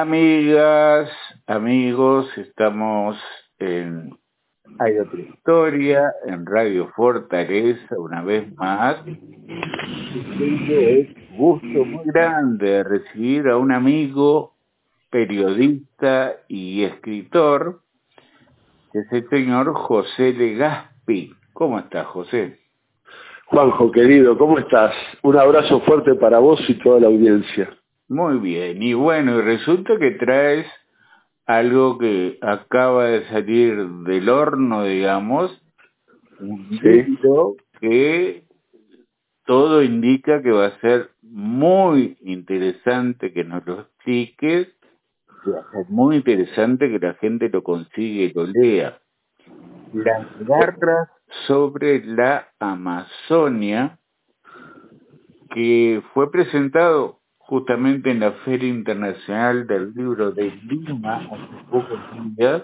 Amigas, amigos, estamos en Hay otra historia, en Radio Fortaleza, una vez más. Es gusto muy grande recibir a un amigo, periodista y escritor, que es el señor José Legaspi. ¿Cómo estás, José? Juanjo, querido, ¿cómo estás? Un abrazo fuerte para vos y toda la audiencia. Muy bien, y bueno, y resulta que traes algo que acaba de salir del horno, digamos, un libro que todo indica que va a ser muy interesante que nos lo expliques, que va a ser muy interesante que la gente lo consiga y lo lea. Las garras. Sobre la Amazonia, que fue presentado justamente en la Feria Internacional del Libro de Lima hace pocos días.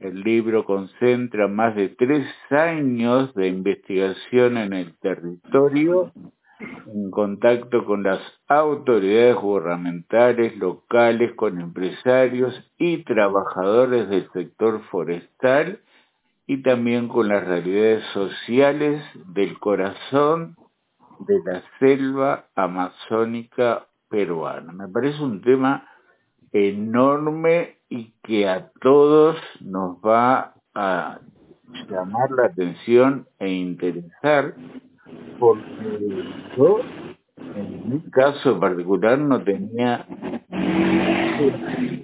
El libro concentra más de tres años de investigación en el territorio, en contacto con las autoridades gubernamentales locales, con empresarios y trabajadores del sector forestal y también con las realidades sociales del corazón de la selva amazónica peruana. Me parece un tema enorme y que a todos nos va a llamar la atención e interesar porque yo en mi caso particular no tenía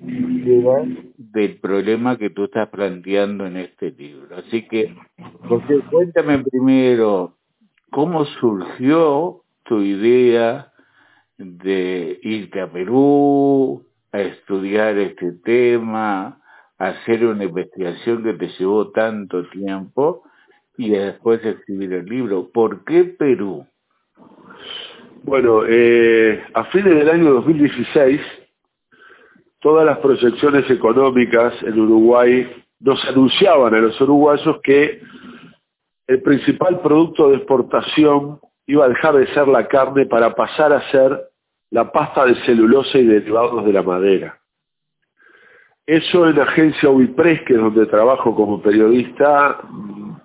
idea del problema que tú estás planteando en este libro. Así que, José, cuéntame primero ¿Cómo surgió tu idea de irte a Perú, a estudiar este tema, a hacer una investigación que te llevó tanto tiempo y después escribir el libro? ¿Por qué Perú? Bueno, eh, a fines del año 2016, todas las proyecciones económicas en Uruguay nos anunciaban a los uruguayos que el principal producto de exportación iba a dejar de ser la carne para pasar a ser la pasta de celulosa y derivados de la madera. Eso en la agencia Ubipress, que es donde trabajo como periodista, mm,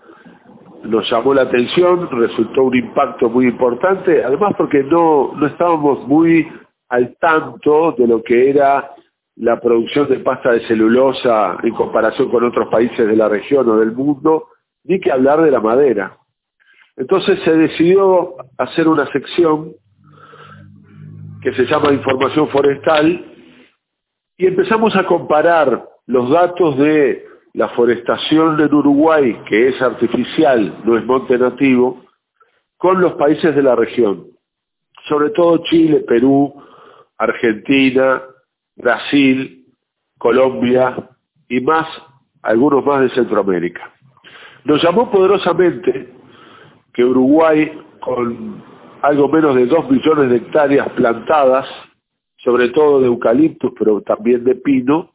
nos llamó la atención, resultó un impacto muy importante, además porque no, no estábamos muy al tanto de lo que era la producción de pasta de celulosa en comparación con otros países de la región o del mundo, ni que hablar de la madera. Entonces se decidió hacer una sección que se llama Información Forestal y empezamos a comparar los datos de la forestación en Uruguay, que es artificial, no es monte nativo, con los países de la región, sobre todo Chile, Perú, Argentina, Brasil, Colombia y más, algunos más de Centroamérica. Nos llamó poderosamente que Uruguay, con algo menos de dos millones de hectáreas plantadas, sobre todo de eucaliptus, pero también de pino,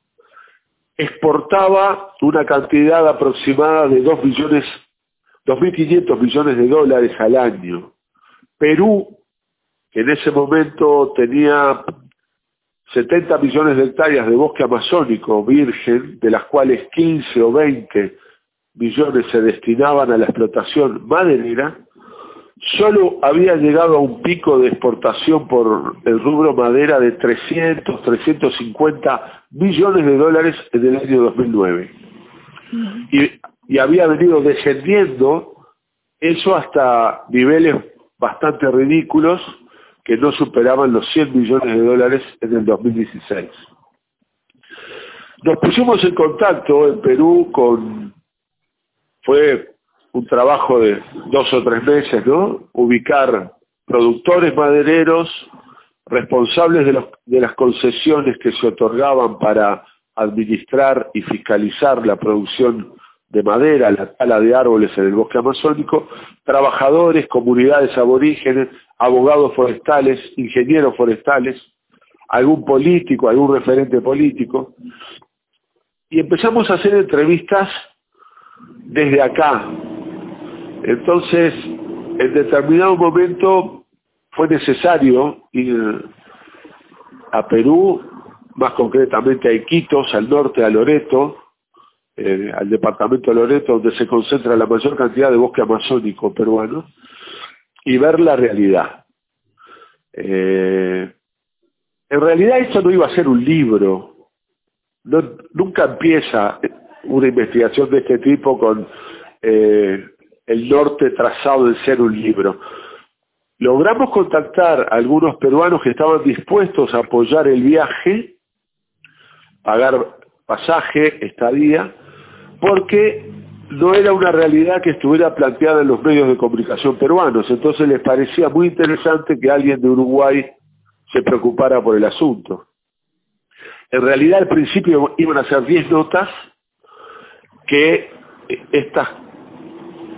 exportaba una cantidad aproximada de 2 millones, 2.500 millones de dólares al año. Perú, que en ese momento tenía 70 millones de hectáreas de bosque amazónico virgen, de las cuales 15 o 20 millones se destinaban a la explotación maderera, solo había llegado a un pico de exportación por el rubro madera de 300, 350 millones de dólares en el año 2009. Y, y había venido descendiendo eso hasta niveles bastante ridículos que no superaban los 100 millones de dólares en el 2016. Nos pusimos en contacto en Perú con fue un trabajo de dos o tres meses, ¿no? Ubicar productores madereros responsables de, de las concesiones que se otorgaban para administrar y fiscalizar la producción de madera, la tala de árboles en el bosque amazónico, trabajadores, comunidades aborígenes, abogados forestales, ingenieros forestales, algún político, algún referente político, y empezamos a hacer entrevistas desde acá. Entonces, en determinado momento fue necesario ir a Perú más concretamente a Iquitos, al norte, a Loreto, eh, al departamento de Loreto, donde se concentra la mayor cantidad de bosque amazónico peruano, y ver la realidad. Eh, en realidad esto no iba a ser un libro, nunca empieza una investigación de este tipo con eh, el norte trazado en ser un libro. Logramos contactar a algunos peruanos que estaban dispuestos a apoyar el viaje, pagar pasaje, estadía, porque no era una realidad que estuviera planteada en los medios de comunicación peruanos. Entonces les parecía muy interesante que alguien de Uruguay se preocupara por el asunto. En realidad al principio iban a ser 10 notas que esta,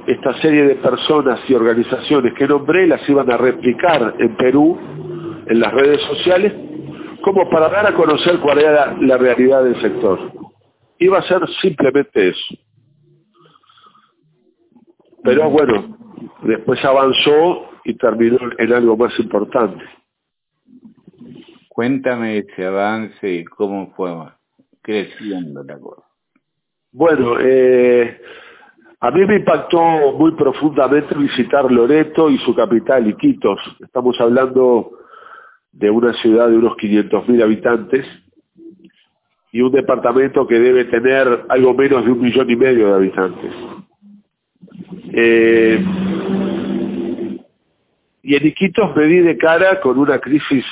esta serie de personas y organizaciones que nombré las iban a replicar en Perú, en las redes sociales, como para dar a conocer cuál era la realidad del sector. Iba a ser simplemente eso. Pero bueno, después avanzó y terminó en algo más importante. Cuéntame ese avance y cómo fue creciendo la cosa. Bueno, eh, a mí me impactó muy profundamente visitar Loreto y su capital, Iquitos. Estamos hablando de una ciudad de unos 500.000 habitantes y un departamento que debe tener algo menos de un millón y medio de habitantes. Eh, y en Iquitos me di de cara con una crisis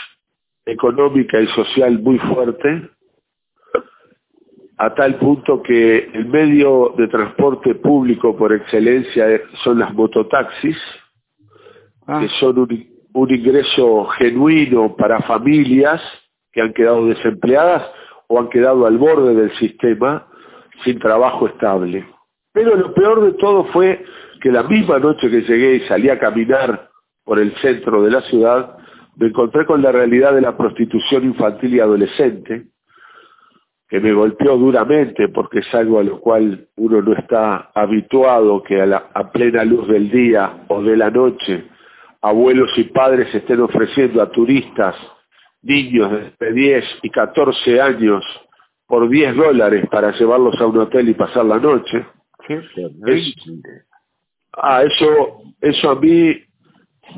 económica y social muy fuerte, a tal punto que el medio de transporte público por excelencia son las mototaxis, ah. que son un, un ingreso genuino para familias que han quedado desempleadas o han quedado al borde del sistema sin trabajo estable. Pero lo peor de todo fue que la misma noche que llegué y salí a caminar por el centro de la ciudad, me encontré con la realidad de la prostitución infantil y adolescente, que me golpeó duramente porque es algo a lo cual uno no está habituado que a, la, a plena luz del día o de la noche abuelos y padres estén ofreciendo a turistas niños de 10 y 14 años por 10 dólares para llevarlos a un hotel y pasar la noche. ah, eso, eso a mí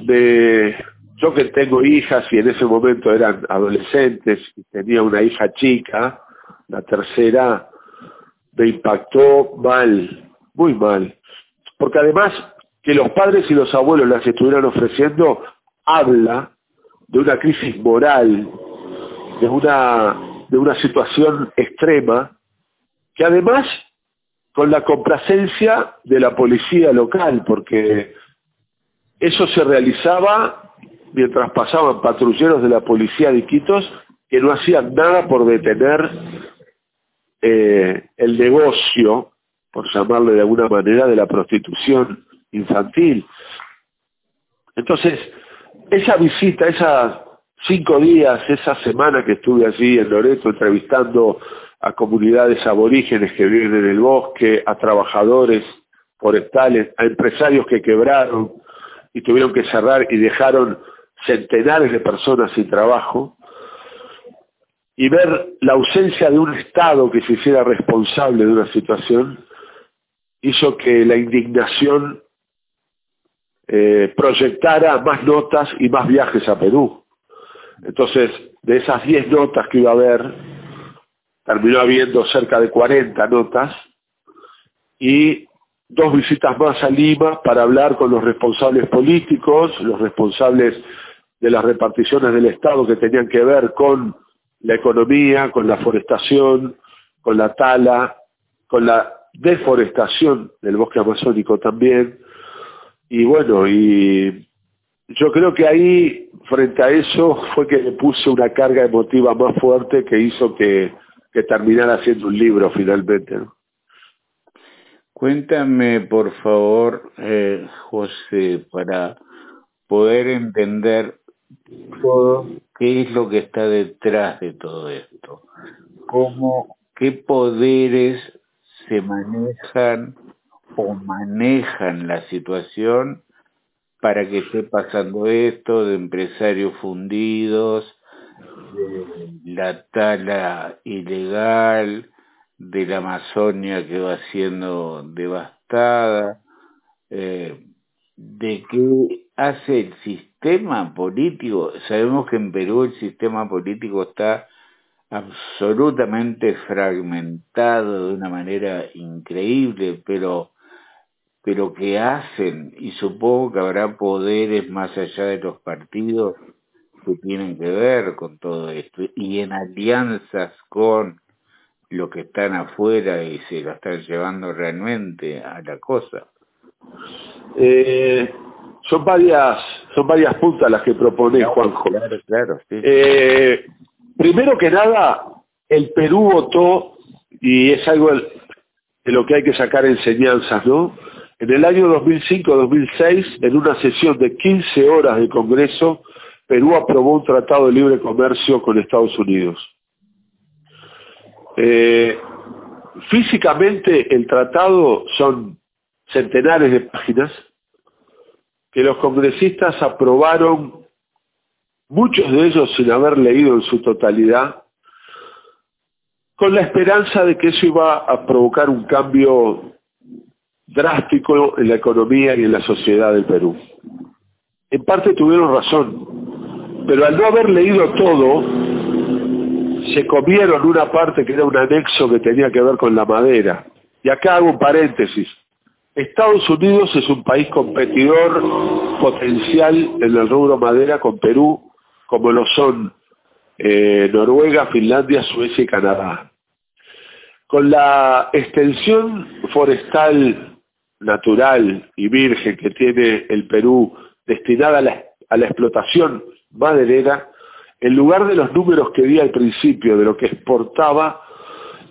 de yo que tengo hijas y en ese momento eran adolescentes y tenía una hija chica, la tercera me impactó mal, muy mal. Porque además que los padres y los abuelos las estuvieran ofreciendo habla de una crisis moral, de una, de una situación extrema, que además con la complacencia de la policía local, porque eso se realizaba mientras pasaban patrulleros de la policía de Iquitos que no hacían nada por detener eh, el negocio, por llamarle de alguna manera, de la prostitución infantil. Entonces, esa visita, esas cinco días, esa semana que estuve allí en Loreto entrevistando a comunidades aborígenes que viven en el bosque, a trabajadores forestales, a empresarios que quebraron y tuvieron que cerrar y dejaron centenares de personas sin trabajo y ver la ausencia de un Estado que se hiciera responsable de una situación hizo que la indignación eh, proyectara más notas y más viajes a Perú. Entonces, de esas 10 notas que iba a haber, terminó habiendo cerca de 40 notas y dos visitas más a Lima para hablar con los responsables políticos, los responsables de las reparticiones del Estado que tenían que ver con la economía, con la forestación, con la tala, con la deforestación del bosque amazónico también. Y bueno, y yo creo que ahí, frente a eso, fue que le puse una carga emotiva más fuerte que hizo que, que terminara haciendo un libro finalmente. Cuéntame, por favor, eh, José, para poder entender todo qué es lo que está detrás de todo esto, cómo, qué poderes se manejan o manejan la situación para que esté pasando esto de empresarios fundidos, la tala ilegal de la Amazonia que va siendo devastada, eh, de qué hace el sistema político. Sabemos que en Perú el sistema político está absolutamente fragmentado de una manera increíble, pero pero que hacen y supongo que habrá poderes más allá de los partidos que tienen que ver con todo esto y en alianzas con lo que están afuera y se lo están llevando realmente a la cosa. Eh, son varias son varias puntas las que propone Juanjo. Claro, claro, eh, primero que nada, el Perú votó, y es algo de lo que hay que sacar enseñanzas, ¿no? En el año 2005-2006, en una sesión de 15 horas de Congreso, Perú aprobó un tratado de libre comercio con Estados Unidos. Eh, físicamente el tratado son centenares de páginas que los congresistas aprobaron, muchos de ellos sin haber leído en su totalidad, con la esperanza de que eso iba a provocar un cambio drástico en la economía y en la sociedad del Perú. En parte tuvieron razón, pero al no haber leído todo, se comieron una parte que era un anexo que tenía que ver con la madera. Y acá hago un paréntesis. Estados Unidos es un país competidor potencial en el rubro madera con Perú, como lo son eh, Noruega, Finlandia, Suecia y Canadá. Con la extensión forestal natural y virgen que tiene el Perú destinada a la, a la explotación maderera, en lugar de los números que di al principio de lo que exportaba,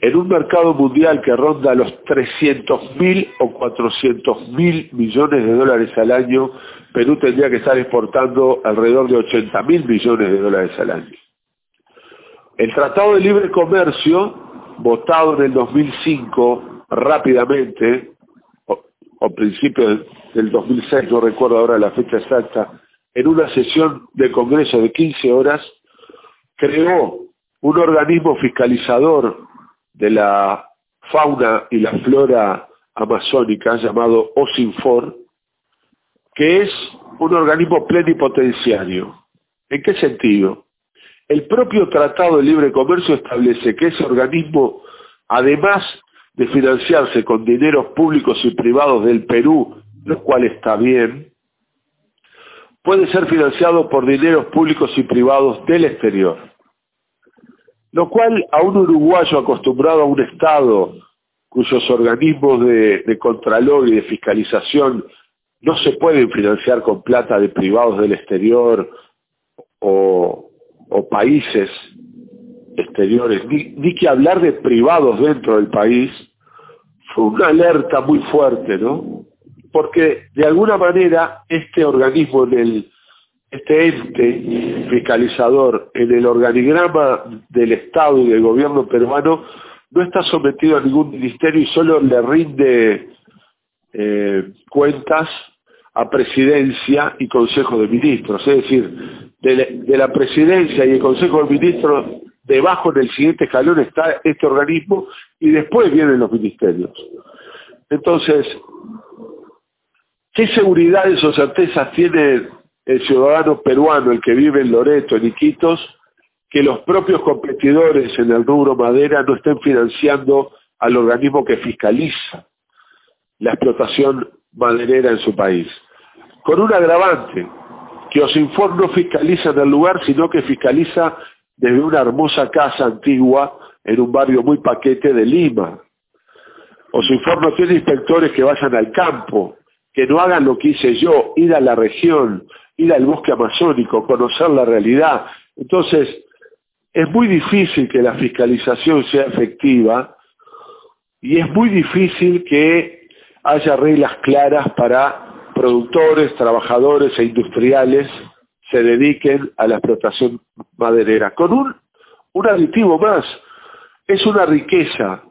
en un mercado mundial que ronda los 300 mil o 400 mil millones de dólares al año, Perú tendría que estar exportando alrededor de 80 mil millones de dólares al año. El Tratado de Libre Comercio, votado en el 2005 rápidamente, o principios del 2006, no recuerdo ahora la fecha exacta, en una sesión de Congreso de 15 horas, creó un organismo fiscalizador de la fauna y la flora amazónica llamado OSINFOR, que es un organismo plenipotenciario. ¿En qué sentido? El propio Tratado de Libre Comercio establece que ese organismo, además de financiarse con dineros públicos y privados del Perú, lo cual está bien, puede ser financiado por dineros públicos y privados del exterior. Lo cual a un uruguayo acostumbrado a un Estado cuyos organismos de, de y de fiscalización no se pueden financiar con plata de privados del exterior o, o países exteriores, ni, ni que hablar de privados dentro del país, fue una alerta muy fuerte, ¿no? Porque de alguna manera este organismo en el, este ente fiscalizador en el organigrama del Estado y del gobierno peruano no está sometido a ningún ministerio y solo le rinde eh, cuentas a presidencia y consejo de ministros. Es decir, de la presidencia y el consejo de ministros debajo en el siguiente escalón está este organismo y después vienen los ministerios. Entonces, ¿qué seguridades o certezas tiene el ciudadano peruano, el que vive en Loreto, en Iquitos, que los propios competidores en el rubro madera no estén financiando al organismo que fiscaliza la explotación maderera en su país? Con un agravante, que Osinfor no fiscaliza en el lugar, sino que fiscaliza desde una hermosa casa antigua en un barrio muy paquete de Lima. O su informe tiene inspectores que vayan al campo, que no hagan lo que hice yo, ir a la región, ir al bosque amazónico, conocer la realidad. Entonces, es muy difícil que la fiscalización sea efectiva y es muy difícil que haya reglas claras para productores, trabajadores e industriales se dediquen a la explotación maderera. Con un, un aditivo más, es una riqueza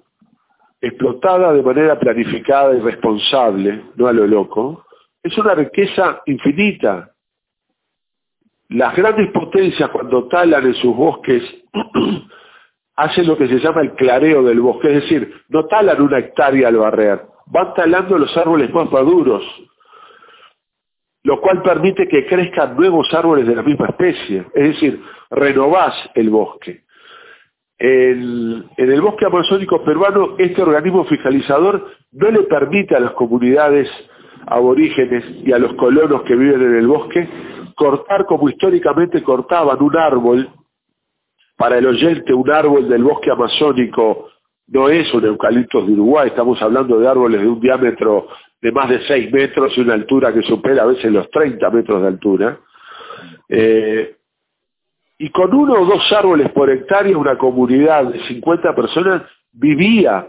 explotada de manera planificada y responsable, no a lo loco, es una riqueza infinita. Las grandes potencias cuando talan en sus bosques hacen lo que se llama el clareo del bosque, es decir, no talan una hectárea al barrer, van talando los árboles más maduros, lo cual permite que crezcan nuevos árboles de la misma especie, es decir, renovás el bosque. en el bosque amazónico peruano, este organismo fiscalizador no le permite a las comunidades aborígenes y a los colonos que viven en el bosque cortar como históricamente cortaban un árbol. Para el oyente, un árbol del bosque amazónico no es un eucalipto de Uruguay, estamos hablando de árboles de un diámetro de más de 6 metros y una altura que supera a veces los 30 metros de altura. Eh, y con uno o dos árboles por hectárea, una comunidad de 50 personas vivía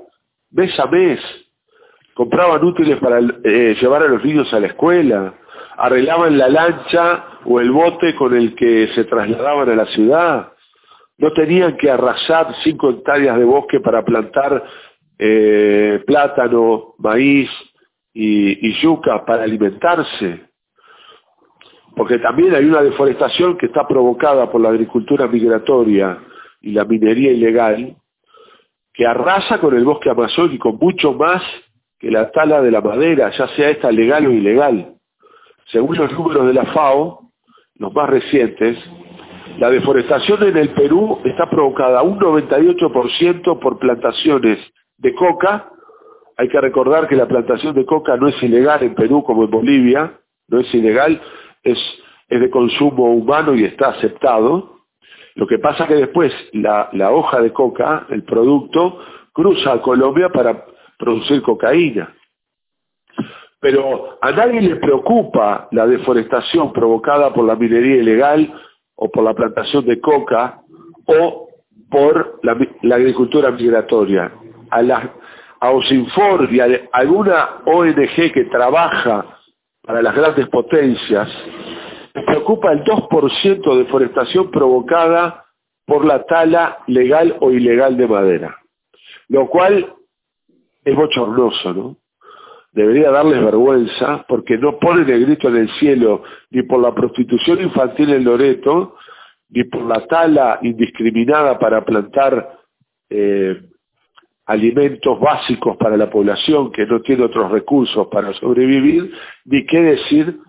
mes a mes. Compraban útiles para eh, llevar a los niños a la escuela, arreglaban la lancha o el bote con el que se trasladaban a la ciudad. No tenían que arrasar cinco hectáreas de bosque para plantar eh, plátano, maíz y, y yuca para alimentarse. Porque también hay una deforestación que está provocada por la agricultura migratoria y la minería ilegal, que arrasa con el bosque amazónico mucho más que la tala de la madera, ya sea esta legal o ilegal. Según los números de la FAO, los más recientes, la deforestación en el Perú está provocada un 98% por plantaciones de coca. Hay que recordar que la plantación de coca no es ilegal en Perú como en Bolivia, no es ilegal, es, es de consumo humano y está aceptado. Lo que pasa que después la, la hoja de coca, el producto, cruza a Colombia para producir cocaína. Pero a nadie le preocupa la deforestación provocada por la minería ilegal o por la plantación de coca o por la, agricultura migratoria. A, la, a Osinfor y a alguna ONG que trabaja para las grandes potencias, le preocupa el 2% de deforestación provocada por la tala legal o ilegal de madera, lo cual es bochornoso, ¿no? Debería darles vergüenza porque no ponen el grito en el cielo ni por la prostitución infantil en Loreto, ni por la tala indiscriminada para plantar eh, alimentos básicos para la población que no tiene otros recursos para sobrevivir, ni qué decir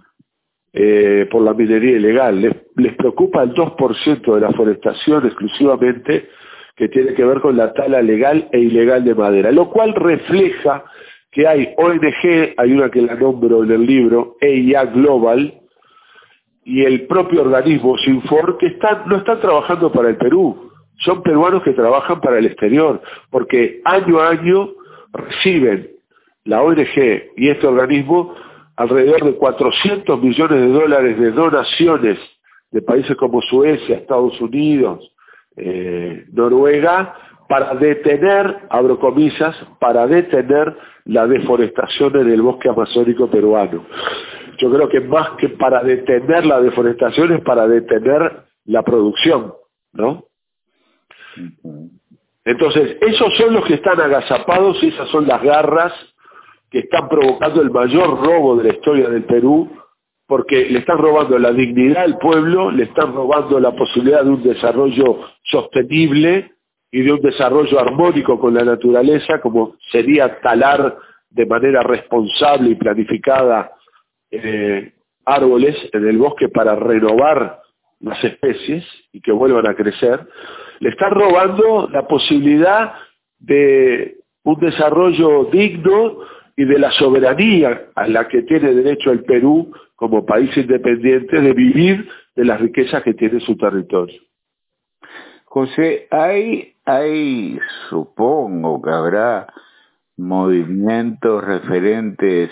eh, por la minería ilegal. Les, les preocupa el 2% de la forestación exclusivamente que tiene que ver con la tala legal e ilegal de madera, lo cual refleja que hay ONG, hay una que la nombro en el libro, EIA Global, y el propio organismo Sinfor, que están, no están trabajando para el Perú, son peruanos que trabajan para el exterior, porque año a año reciben la ONG y este organismo alrededor de 400 millones de dólares de donaciones de países como Suecia, Estados Unidos, eh, Noruega, para detener, abro comillas, para detener la deforestación en el bosque amazónico peruano. Yo creo que más que para detener la deforestación es para detener la producción, ¿no? Entonces, esos son los que están agazapados y esas son las garras que están provocando el mayor robo de la historia del Perú, porque le están robando la dignidad al pueblo, le están robando la posibilidad de un desarrollo sostenible, y de un desarrollo armónico con la naturaleza, como sería talar de manera responsable y planificada eh, árboles en el bosque para renovar las especies y que vuelvan a crecer, le están robando la posibilidad de un desarrollo digno y de la soberanía a la que tiene derecho el Perú como país independiente de vivir de las riquezas que tiene su territorio. José, hay, hay, supongo que habrá movimientos referentes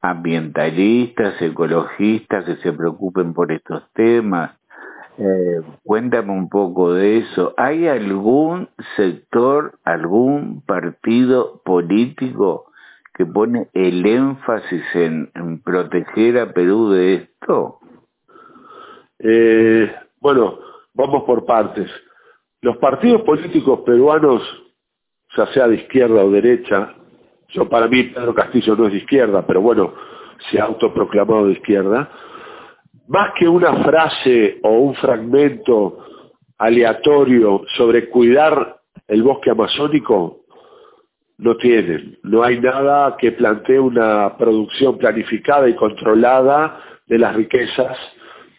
ambientalistas, ecologistas que se preocupen por estos temas. Eh, cuéntame un poco de eso. ¿Hay algún sector, algún partido político que pone el énfasis en, proteger a Perú de esto? Eh, bueno, vamos por partes. Los partidos políticos peruanos, ya sea de izquierda o derecha, yo para mí Pedro Castillo no es de izquierda, pero bueno, se ha autoproclamado de izquierda, más que una frase o un fragmento aleatorio sobre cuidar el bosque amazónico, no tienen. No hay nada que plantee una producción planificada y controlada de las riquezas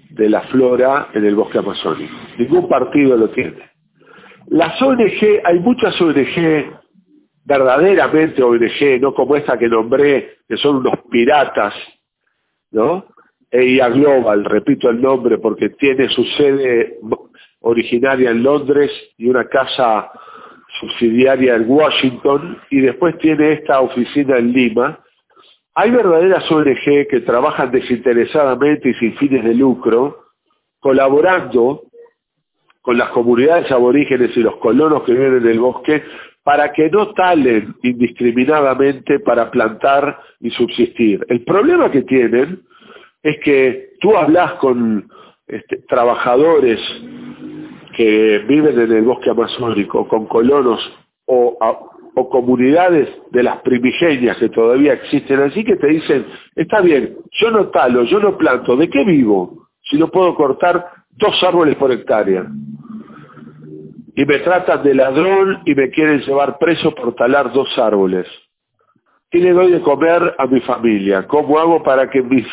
de la flora en el bosque amazónico. Ningún partido lo tiene. Las ONG, hay muchas ONG, verdaderamente ONG, no como esta que nombré, que son unos piratas, ¿no? EIA Global, repito el nombre porque tiene su sede originaria en Londres y una casa subsidiaria en Washington y después tiene esta oficina en Lima. Hay verdaderas ONG que trabajan desinteresadamente y sin fines de lucro, colaborando con las comunidades aborígenes y los colonos que viven en el bosque para que no talen indiscriminadamente para plantar y subsistir. El problema que tienen es que tú hablas con este, trabajadores que viven en el bosque amazónico, con colonos o, o comunidades de las primigenias que todavía existen así que te dicen, está bien, yo no talo, yo no planto, ¿de qué vivo? Si no puedo cortar dos árboles por hectárea. Y me tratan de ladrón y me quieren llevar preso por talar dos árboles. ¿Qué le doy de comer a mi familia? ¿Cómo hago para que mis,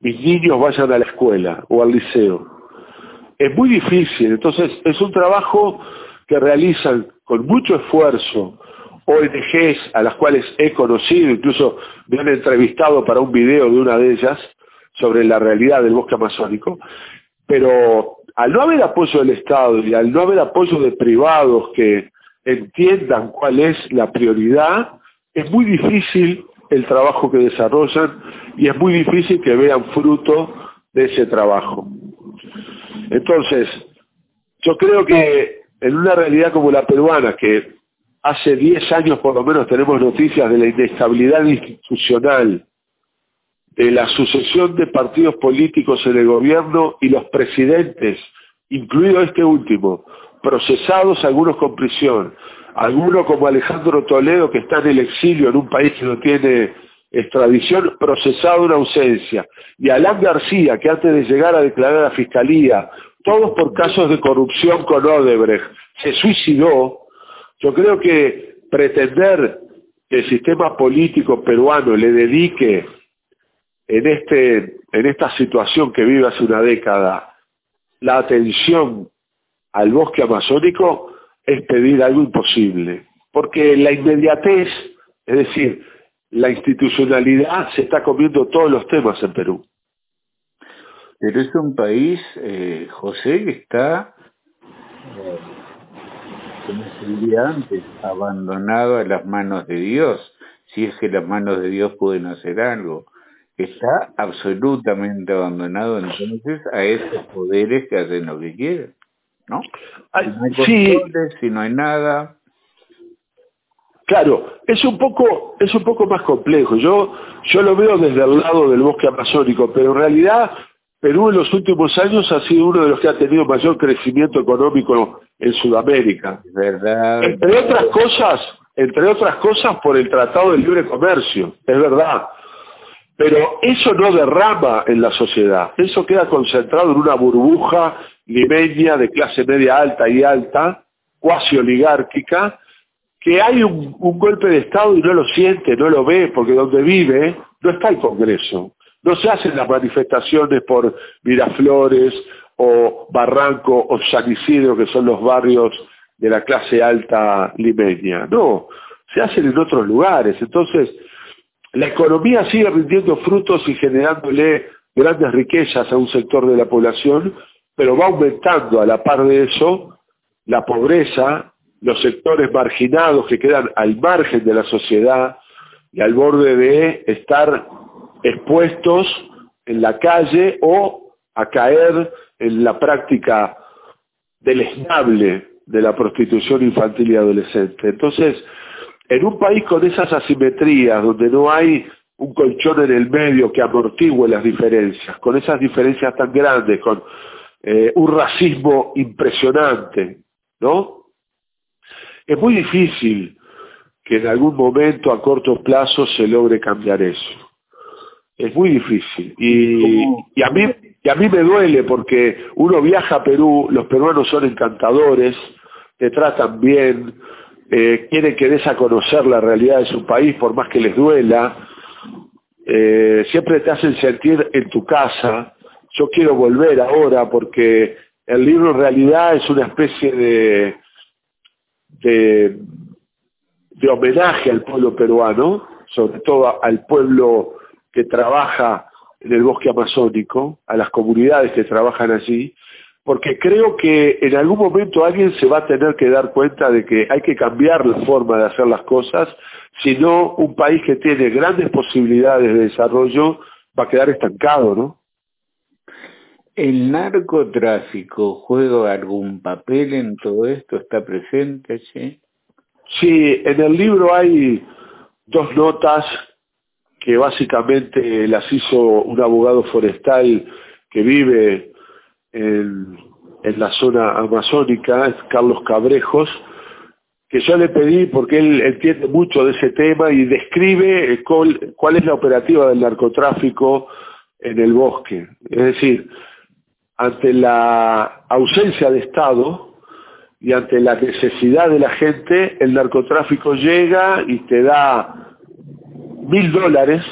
mis niños vayan a la escuela o al liceo? es muy difícil. Entonces, es un trabajo que realizan con mucho esfuerzo ONGs a las cuales he conocido, incluso me han entrevistado para un video de una de ellas sobre la realidad del bosque amazónico, pero al no haber apoyo del Estado y al no haber apoyo de privados que entiendan cuál es la prioridad, es muy difícil el trabajo que desarrollan y es muy difícil que vean fruto de ese trabajo. Entonces, yo creo que en una realidad como la peruana, que hace 10 años por lo menos tenemos noticias de la inestabilidad institucional, de la sucesión de partidos políticos en el gobierno y los presidentes, incluido este último, procesados algunos con prisión, algunos como Alejandro Toledo que está en el exilio en un país que no tiene extradición procesado en ausencia, y Alan García, que antes de llegar a declarar a la Fiscalía, todos por casos de corrupción con Odebrecht, se suicidó, yo creo que pretender que el sistema político peruano le dedique en, este, en esta situación que vive hace una década la atención al bosque amazónico es pedir algo imposible, porque la inmediatez, es decir, la institucionalidad se está comiendo todos los temas en Perú. Pero es un país, eh, José, que está, eh, como se diría antes, abandonado a las manos de Dios, si es que las manos de Dios pueden hacer algo. Está absolutamente abandonado entonces a esos poderes que hacen lo que quieren, ¿no? si no hay controles, si no hay nada, Claro, es un poco, es un poco más complejo. Yo, yo lo veo desde el lado del bosque amazónico, pero en realidad Perú en los últimos años ha sido uno de los que ha tenido mayor crecimiento económico en Sudamérica. ¿Verdad? Entre otras cosas, entre otras cosas por el Tratado de Libre Comercio, es verdad. Pero eso no derrama en la sociedad, eso queda concentrado en una burbuja limeña de clase media alta y alta, cuasi oligárquica, que hay un, golpe de Estado y no lo siente, no lo ve, porque donde vive no está el Congreso. No se hacen las manifestaciones por Miraflores o Barranco o San Isidro, que son los barrios de la clase alta limeña. No, se hacen en otros lugares. Entonces, la economía sigue rindiendo frutos y generándole grandes riquezas a un sector de la población, pero va aumentando a la par de eso la pobreza, los sectores marginados que quedan al margen de la sociedad y al borde de estar expuestos en la calle o a caer en la práctica del esnable de la prostitución infantil y adolescente. Entonces, en un país con esas asimetrías, donde no hay un colchón en el medio que amortigue las diferencias, con esas diferencias tan grandes, con eh, un racismo impresionante, ¿no? Es muy difícil que en algún momento a corto plazo se logre cambiar eso. Es muy difícil. Y, a mí Y a mí me duele porque uno viaja a Perú, los peruanos son encantadores, te tratan bien, eh, quieren que des a conocer la realidad de su país por más que les duela, eh, siempre te hacen sentir en tu casa. Yo quiero volver ahora porque el libro en realidad es una especie de, de, de homenaje al pueblo peruano, sobre todo al pueblo que trabaja en el bosque amazónico, a las comunidades que trabajan allí, porque creo que en algún momento alguien se va a tener que dar cuenta de que hay que cambiar la forma de hacer las cosas, si no un país que tiene grandes posibilidades de desarrollo va a quedar estancado, ¿no? ¿El narcotráfico juega algún papel en todo esto? ¿Está presente? Sí, sí en el libro hay dos notas que básicamente las hizo un abogado forestal que vive en, la zona amazónica, Carlos Cabrejos, que yo le pedí porque él entiende mucho de ese tema y describe cuál, cuál es la operativa del narcotráfico en el bosque. Es decir, ante la ausencia de Estado y ante la necesidad de la gente, el narcotráfico llega y te da mil dólares,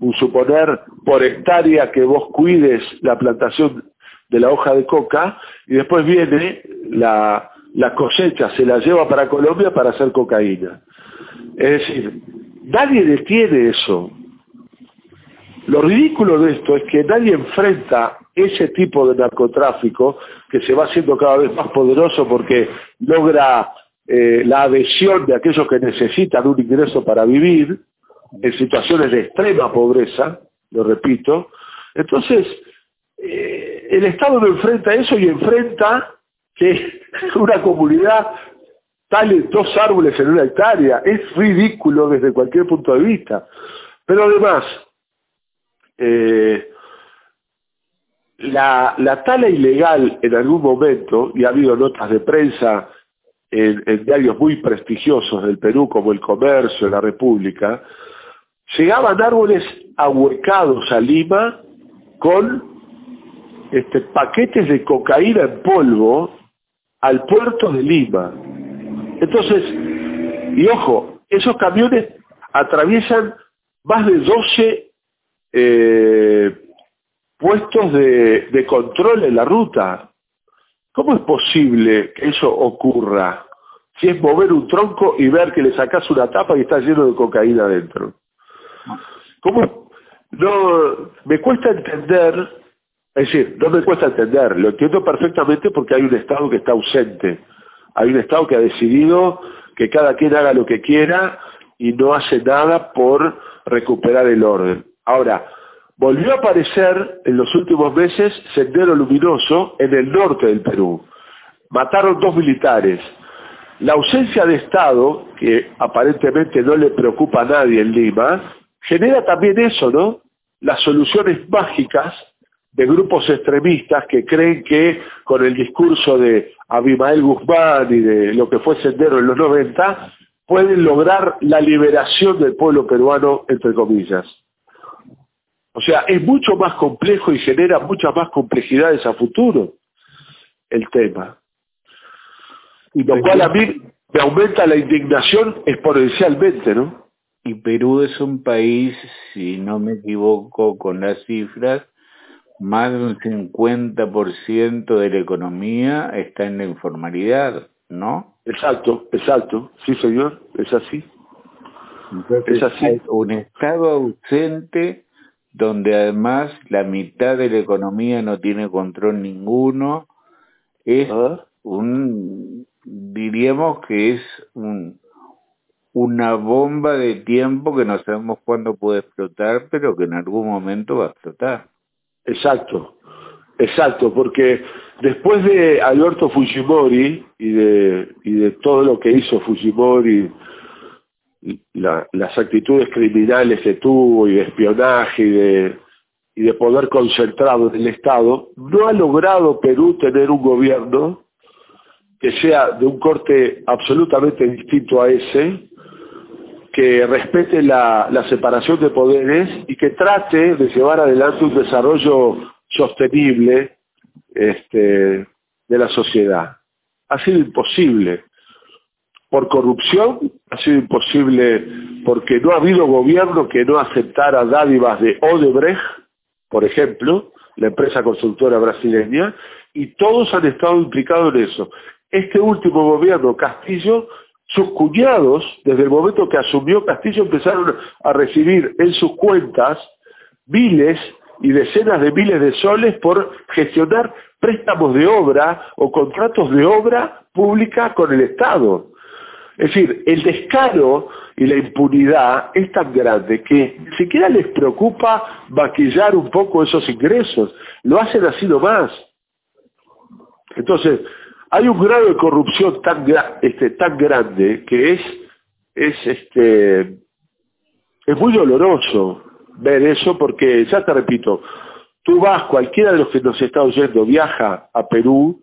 un suponer, por hectárea que vos cuides la plantación de la hoja de coca y después viene la, la cosecha, se la lleva para Colombia para hacer cocaína. Es decir, nadie detiene eso. Lo ridículo de esto es que nadie enfrenta ese tipo de narcotráfico que se va haciendo cada vez más poderoso porque logra eh, la adhesión de aquellos que necesitan un ingreso para vivir en situaciones de extrema pobreza, lo repito. Entonces, eh, el Estado no enfrenta eso y enfrenta que una comunidad tale dos árboles en una hectárea. Es ridículo desde cualquier punto de vista. Pero además, eh, la, la, tala ilegal en algún momento, y ha habido notas de prensa en, en, diarios muy prestigiosos del Perú como El Comercio, La República, llegaban árboles ahuecados a Lima con este, paquetes de cocaína en polvo al puerto de Lima. Entonces, y ojo, esos camiones atraviesan más de 12 eh, puestos de, de control en la ruta. ¿Cómo es posible que eso ocurra? Si es mover un tronco y ver que le sacas una tapa y está lleno de cocaína adentro. ¿Cómo? No, me cuesta entender es decir, no me cuesta entender, lo entiendo perfectamente porque hay un Estado que está ausente, hay un Estado que ha decidido que cada quien haga lo que quiera y no hace nada por recuperar el orden. Ahora, volvió a aparecer en los últimos meses Sendero Luminoso en el norte del Perú. Mataron dos militares. La ausencia de Estado, que aparentemente no le preocupa a nadie en Lima, genera también eso, ¿no? Las soluciones mágicas de grupos extremistas que creen que con el discurso de Abimael Guzmán y de lo que fue Sendero en los 90, pueden lograr la liberación del pueblo peruano, entre comillas. O sea, es mucho más complejo y genera muchas más complejidades a futuro el tema. Y lo cual a mí me aumenta la indignación exponencialmente, ¿no? Y Perú es un país, si no me equivoco con las cifras, más de un 50% de la economía está en la informalidad, ¿no? Exacto, exacto, sí señor, es así. es así. un Estado ausente donde además la mitad de la economía no tiene control ninguno, es ah. un, diríamos que es un, una bomba de tiempo que no sabemos cuándo puede explotar, pero que en algún momento va a explotar. Exacto, exacto, porque después de Alberto Fujimori y de, y de todo lo que hizo Fujimori, las actitudes criminales que tuvo y de espionaje y de, y de poder concentrado en el Estado, no ha logrado Perú tener un gobierno que sea de un corte absolutamente distinto a ese, que respete la, separación de poderes y que trate de llevar adelante un desarrollo sostenible este, de la sociedad. Ha sido imposible. Por corrupción ha sido imposible porque no ha habido gobierno que no aceptara dádivas de Odebrecht, por ejemplo, la empresa constructora brasileña, y todos han estado implicados en eso. Este último gobierno, Castillo, sus cuñados, desde el momento que asumió Castillo, empezaron a recibir en sus cuentas miles y decenas de miles de soles por gestionar préstamos de obra o contratos de obra pública con el Estado. Es decir, el descaro y la impunidad es tan grande que ni siquiera les preocupa maquillar un poco esos ingresos, lo hacen así nomás. Entonces, hay un grado de corrupción tan, este, tan grande que es, es, este, es muy doloroso ver eso porque, ya te repito, tú vas, cualquiera de los que nos está oyendo viaja a Perú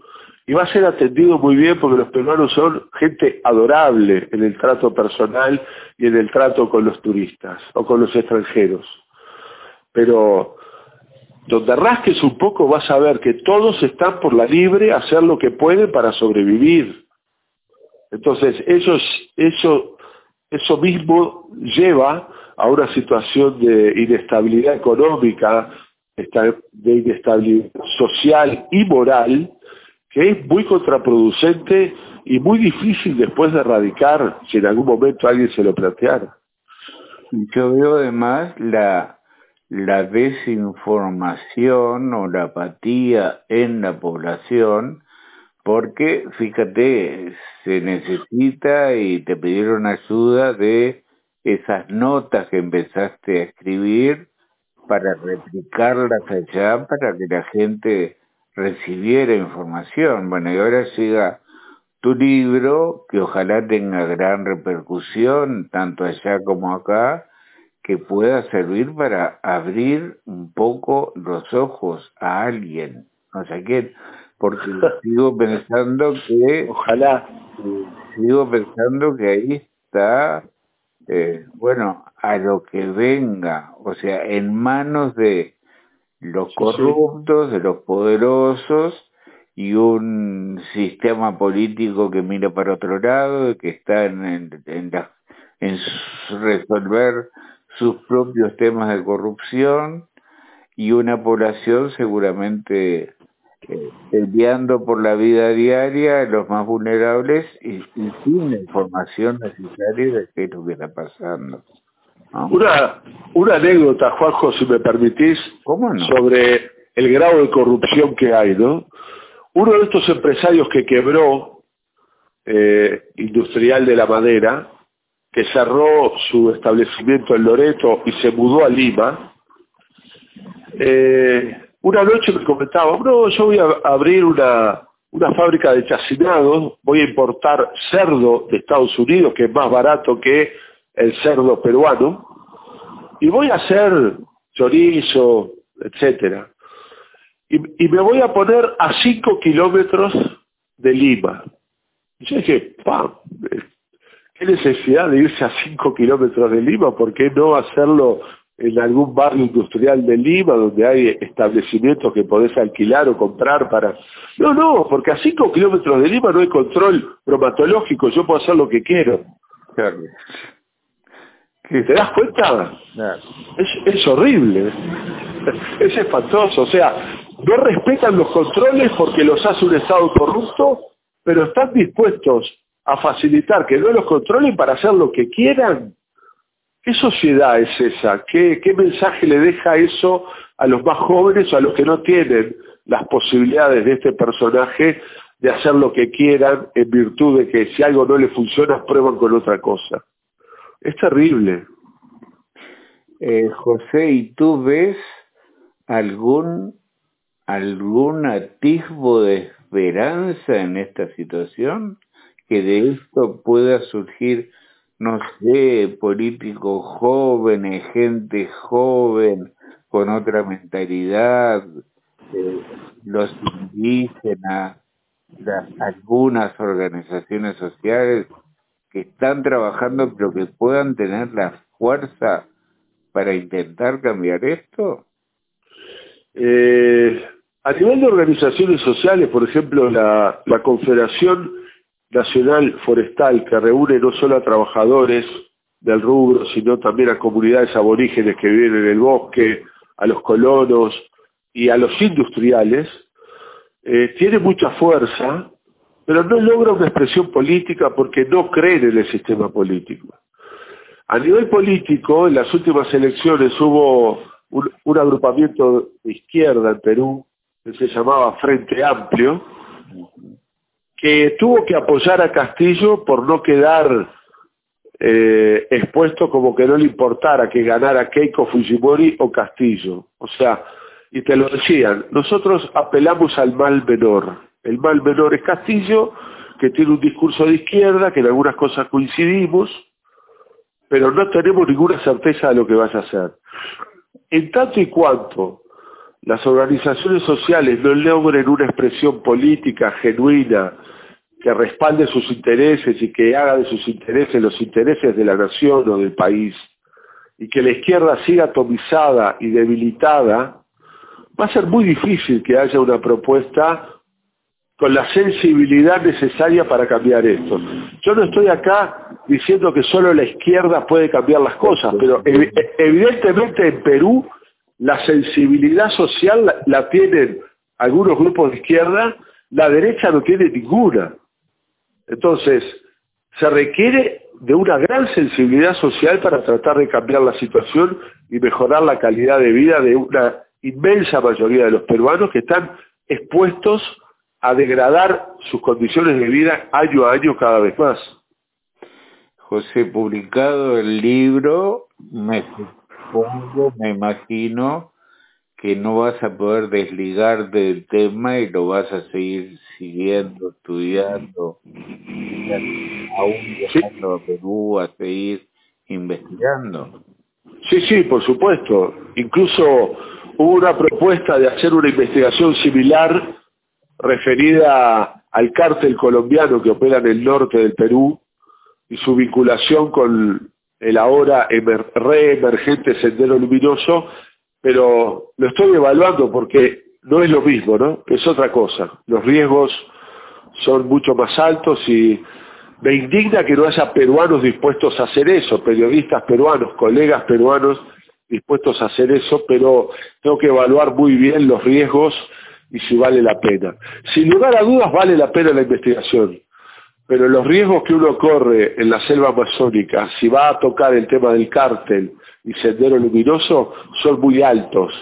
y va a ser atendido muy bien porque los peruanos son gente adorable en el trato personal y en el trato con los turistas o con los extranjeros. Pero donde rasques un poco vas a ver que todos están por la libre a hacer lo que pueden para sobrevivir. Entonces, eso, eso, eso mismo lleva a una situación de inestabilidad económica, de inestabilidad social y moral, que es muy contraproducente y muy difícil después de erradicar si en algún momento alguien se lo planteara. Yo veo además la, la desinformación o la apatía en la población, porque fíjate, se necesita y te pidieron ayuda de esas notas que empezaste a escribir para replicarlas allá para que la gente recibiera información. Bueno, y ahora llega tu libro, que ojalá tenga gran repercusión, tanto allá como acá, que pueda servir para abrir un poco los ojos a alguien, no sé quién, porque sigo pensando que, ojalá, sigo pensando que ahí está eh, bueno, a lo que venga, o sea, en manos de los corruptos, de los poderosos y un sistema político que mira para otro lado, que está en, en, en, en resolver sus propios temas de corrupción y una población seguramente eh, enviando por la vida diaria a los más vulnerables y, sin la información necesaria de qué es lo que está pasando. Una, una anécdota, Juanjo, si me permitís, sobre el grado de corrupción que hay, ¿no? Uno de estos empresarios que quebró, eh, industrial de la madera, que cerró su establecimiento en Loreto y se mudó a Lima, eh, una noche me comentaba, no, yo voy a abrir una, una fábrica de chacinados, voy a importar cerdo de Estados Unidos, que es más barato que el cerdo peruano, y voy a hacer chorizo, etcétera. Y, me voy a poner a 5 kilómetros de Lima. Y yo dije, ¡pam! ¿Qué necesidad de irse a 5 kilómetros de Lima? ¿Por qué no hacerlo en algún barrio industrial de Lima donde hay establecimientos que podés alquilar o comprar para... No, no, porque a cinco kilómetros de Lima no hay control bromatológico, yo puedo hacer lo que quiero. ¿Te das cuenta? Es, es horrible, es espantoso, o sea, no respetan los controles porque los hace un Estado corrupto, pero están dispuestos a facilitar que no los controlen para hacer lo que quieran ¿Qué sociedad es esa? ¿Qué, ¿Qué mensaje le deja eso a los más jóvenes o a los que no tienen las posibilidades de este personaje de hacer lo que quieran en virtud de que si algo no le funciona prueban con otra cosa? Es terrible. Eh, José, ¿y tú ves algún algún atisbo de esperanza en esta situación? Que de esto pueda surgir no sé, políticos jóvenes, gente joven, con otra mentalidad, eh, los indígenas, algunas organizaciones sociales que están trabajando pero que puedan tener la fuerza para intentar cambiar esto? Eh, a nivel de organizaciones sociales, por ejemplo, la, la Confederación Nacional Forestal, que reúne no solo a trabajadores del rubro, sino también a comunidades aborígenes que viven en el bosque, a los colonos y a los industriales, eh, tiene mucha fuerza, pero no logra una expresión política porque no creen en el sistema político. A nivel político, en las últimas elecciones hubo un, un agrupamiento de izquierda en Perú, que se llamaba Frente Amplio, que tuvo que apoyar a Castillo por no quedar eh, expuesto como que no le importara que ganara Keiko Fujimori o Castillo. O sea, y te lo decían, nosotros apelamos al mal menor. El mal menor es Castillo, que tiene un discurso de izquierda, que en algunas cosas coincidimos, pero no tenemos ninguna certeza de lo que vaya a hacer. En tanto y cuanto las organizaciones sociales no logren una expresión política genuina que respalde sus intereses y que haga de sus intereses los intereses de la nación o del país, y que la izquierda siga atomizada y debilitada, va a ser muy difícil que haya una propuesta con la sensibilidad necesaria para cambiar esto. Yo no estoy acá diciendo que solo la izquierda puede cambiar las cosas, pero evidentemente en Perú la sensibilidad social la, tienen algunos grupos de izquierda, la derecha no tiene ninguna. Entonces, se requiere de una gran sensibilidad social para tratar de cambiar la situación y mejorar la calidad de vida de una inmensa mayoría de los peruanos que están expuestos a degradar sus condiciones de vida año a año cada vez más. José, publicado el libro, me supongo, me imagino que no vas a poder desligar del tema y lo vas a seguir siguiendo, estudiando, aún viajando a Perú a seguir investigando. Sí, sí, por supuesto. Incluso hubo una propuesta de hacer una investigación similar referida al cártel colombiano que opera en el norte del Perú y su vinculación con el ahora emer, re-emergente Sendero Luminoso, pero lo estoy evaluando porque no es lo mismo, ¿no? Es otra cosa. Los riesgos son mucho más altos y me indigna que no haya peruanos dispuestos a hacer eso, periodistas peruanos, colegas peruanos dispuestos a hacer eso, pero tengo que evaluar muy bien los riesgos y si vale la pena. Sin lugar a dudas vale la pena la investigación, pero los riesgos que uno corre en la selva amazónica, si va a tocar el tema del cártel y sendero luminoso, son muy altos,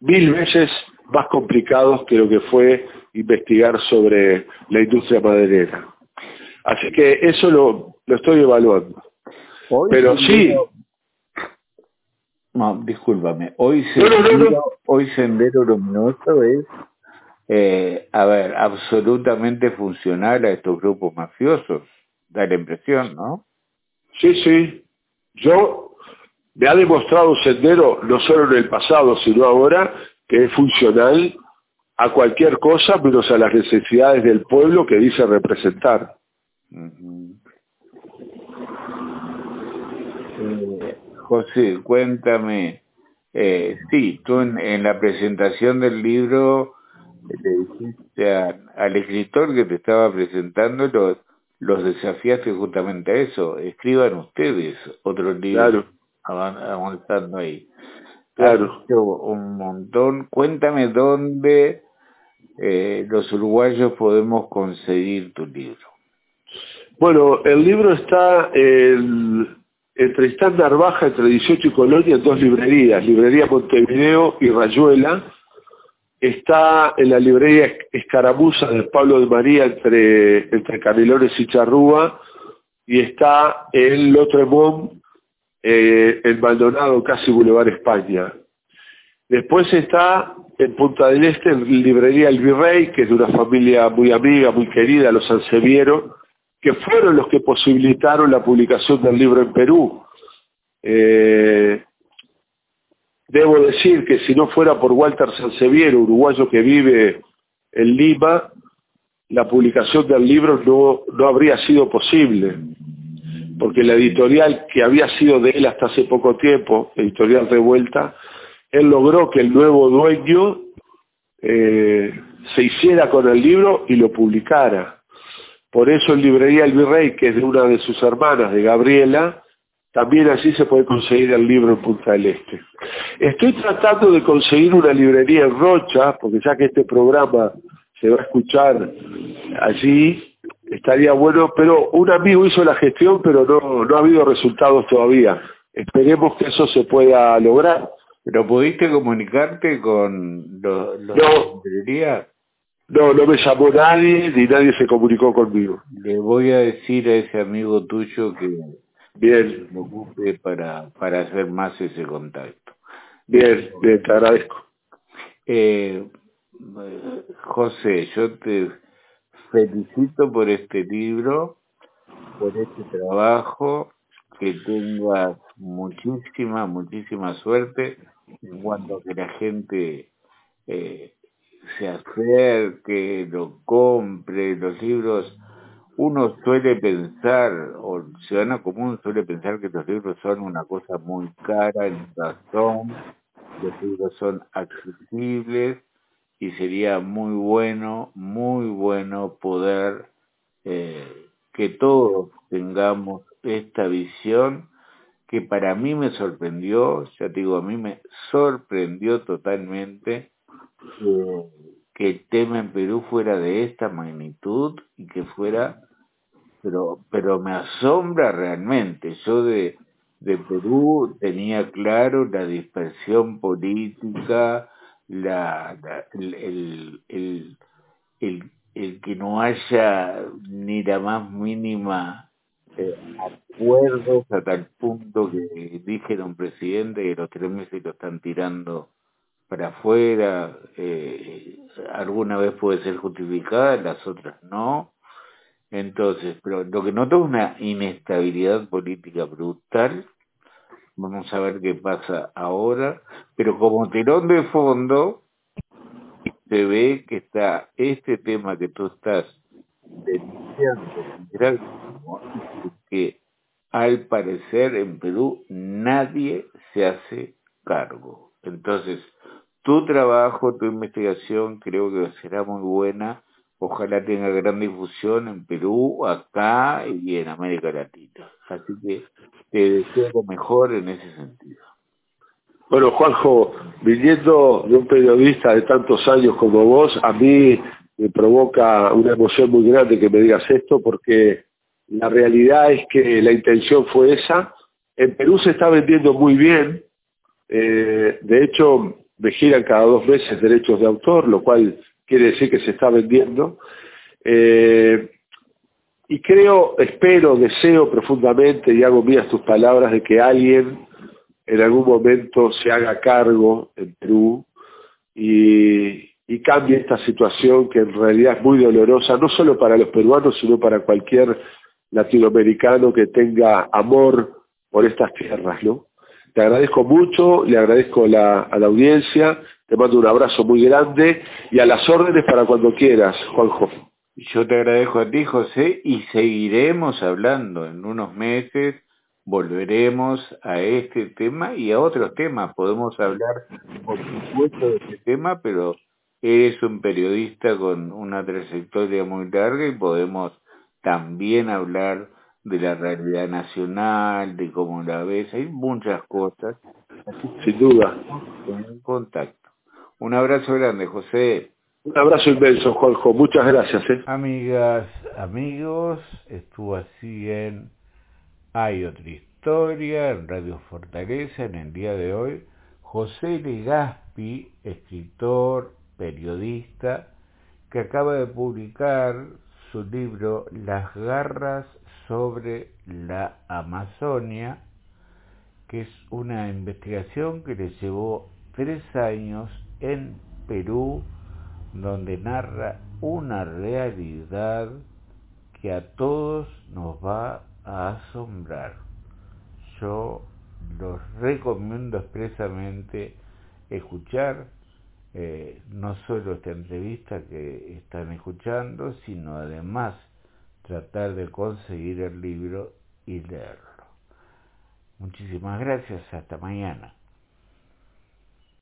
mil veces más complicados que lo que fue investigar sobre la industria maderera. Así que eso lo, lo estoy evaluando. pero sí, no, discúlpame. Hoy Sendero, Hoy Sendero Luminoso es, eh, a ver, absolutamente funcional a estos grupos mafiosos. Da la impresión, ¿no? Sí, sí. Yo me ha demostrado Sendero, no solo en el pasado, sino ahora, que es funcional a cualquier cosa menos a las necesidades del pueblo que dice representar. José, cuéntame, eh, sí, tú en, la presentación del libro le dijiste al escritor que te estaba presentando los, los desafiaste justamente a eso. Escriban ustedes otros libros avanzando ahí. Claro. un montón. Cuéntame dónde eh, los uruguayos podemos conseguir tu libro. Bueno, el libro está en entre estándar baja entre 18 y Colonia en dos librerías, librería Montevideo y Rayuela. Está en la librería Escaramuza de Pablo de María entre, entre Canelones y Charrúa y está en Lotremont, eh, en Maldonado, casi Boulevard España. Después está en Punta del Este, en librería El Virrey, que es de una familia muy amiga, muy querida, los Anseviero, que fueron los que posibilitaron la publicación del libro en Perú. Eh, debo decir que si no fuera por Walter Sanseviero, uruguayo que vive en Lima, la publicación del libro no, no habría sido posible, porque la editorial que había sido de él hasta hace poco tiempo, editorial Revuelta, él logró que el nuevo dueño eh, se hiciera con el libro y lo publicara. Por eso en Librería El Virrey, que es de una de sus hermanas, de Gabriela, también así se puede conseguir el libro en Punta del Este. Estoy tratando de conseguir una librería en Rocha, porque ya que este programa se va a escuchar allí, estaría bueno, pero un amigo hizo la gestión, pero no, no ha habido resultados todavía. Esperemos que eso se pueda lograr. ¿Pero pudiste comunicarte con los, los no, No, no me llamó nadie, ni nadie se comunicó conmigo. Le voy a decir a ese amigo tuyo que bien me ocupe para, para hacer más ese contacto. Bien, bien, te agradezco. Eh, José, yo te felicito por este libro, por este trabajo, que tengas muchísima, muchísima suerte en cuanto que la gente eh, se acerque, lo compre, los libros, uno suele pensar, o el ciudadano común suele pensar que los libros son una cosa muy cara, en razón, los libros son accesibles y sería muy bueno, muy bueno poder eh, que todos tengamos esta visión que para mí me sorprendió, ya te digo, a mí me sorprendió totalmente que, el tema en Perú fuera de esta magnitud y que fuera, pero, pero me asombra realmente. Yo de, de Perú tenía claro la dispersión política, la, el, el, el, el, que no haya ni la más mínima eh, acuerdos a tal punto que dijeron presidente que los tres meses lo están tirando para afuera, eh, alguna vez puede ser justificada, las otras no. Entonces, pero lo que noto es una inestabilidad política brutal. Vamos a ver qué pasa ahora. Pero como telón de fondo, se ve que está este tema que tú estás denunciando, que al parecer en Perú nadie se hace cargo. Entonces, tu trabajo, tu investigación creo que será muy buena. Ojalá tenga gran difusión en Perú, acá y en América Latina. Así que te deseo lo mejor en ese sentido. Bueno, Juanjo, viniendo de un periodista de tantos años como vos, a mí me provoca una emoción muy grande que me digas esto porque la realidad es que la intención fue esa. En Perú se está vendiendo muy bien. Eh, de hecho, me giran cada dos meses derechos de autor, lo cual quiere decir que se está vendiendo. Eh, y creo, espero, deseo profundamente y hago mías tus palabras de que alguien en algún momento se haga cargo en Perú y, cambie esta situación que en realidad es muy dolorosa, no solo para los peruanos, sino para cualquier latinoamericano que tenga amor por estas tierras, ¿no? Te agradezco mucho, le agradezco a la audiencia, te mando un abrazo muy grande y a las órdenes para cuando quieras, Juanjo. Yo te agradezco a ti, José, y seguiremos hablando en unos meses, volveremos a este tema y a otros temas. Podemos hablar, por supuesto, de este tema, pero eres un periodista con una trayectoria muy larga y podemos también hablar de la realidad nacional, de cómo la ves, hay muchas cosas. Sin duda. En contacto. Un abrazo grande, José. Un abrazo inmenso, Juanjo. Muchas gracias. ¿eh? Amigas, amigos, estuvo así en Hay otra historia, en Radio Fortaleza, en el día de hoy. José Legaspi, escritor, periodista, que acaba de publicar su libro Las garras sobre la Amazonia, que es una investigación que le llevó tres años en Perú, donde narra una realidad que a todos nos va a asombrar. Yo los recomiendo expresamente escuchar eh, no solo esta entrevista que están escuchando, sino además tratar de conseguir el libro y leerlo. Muchísimas gracias, hasta mañana.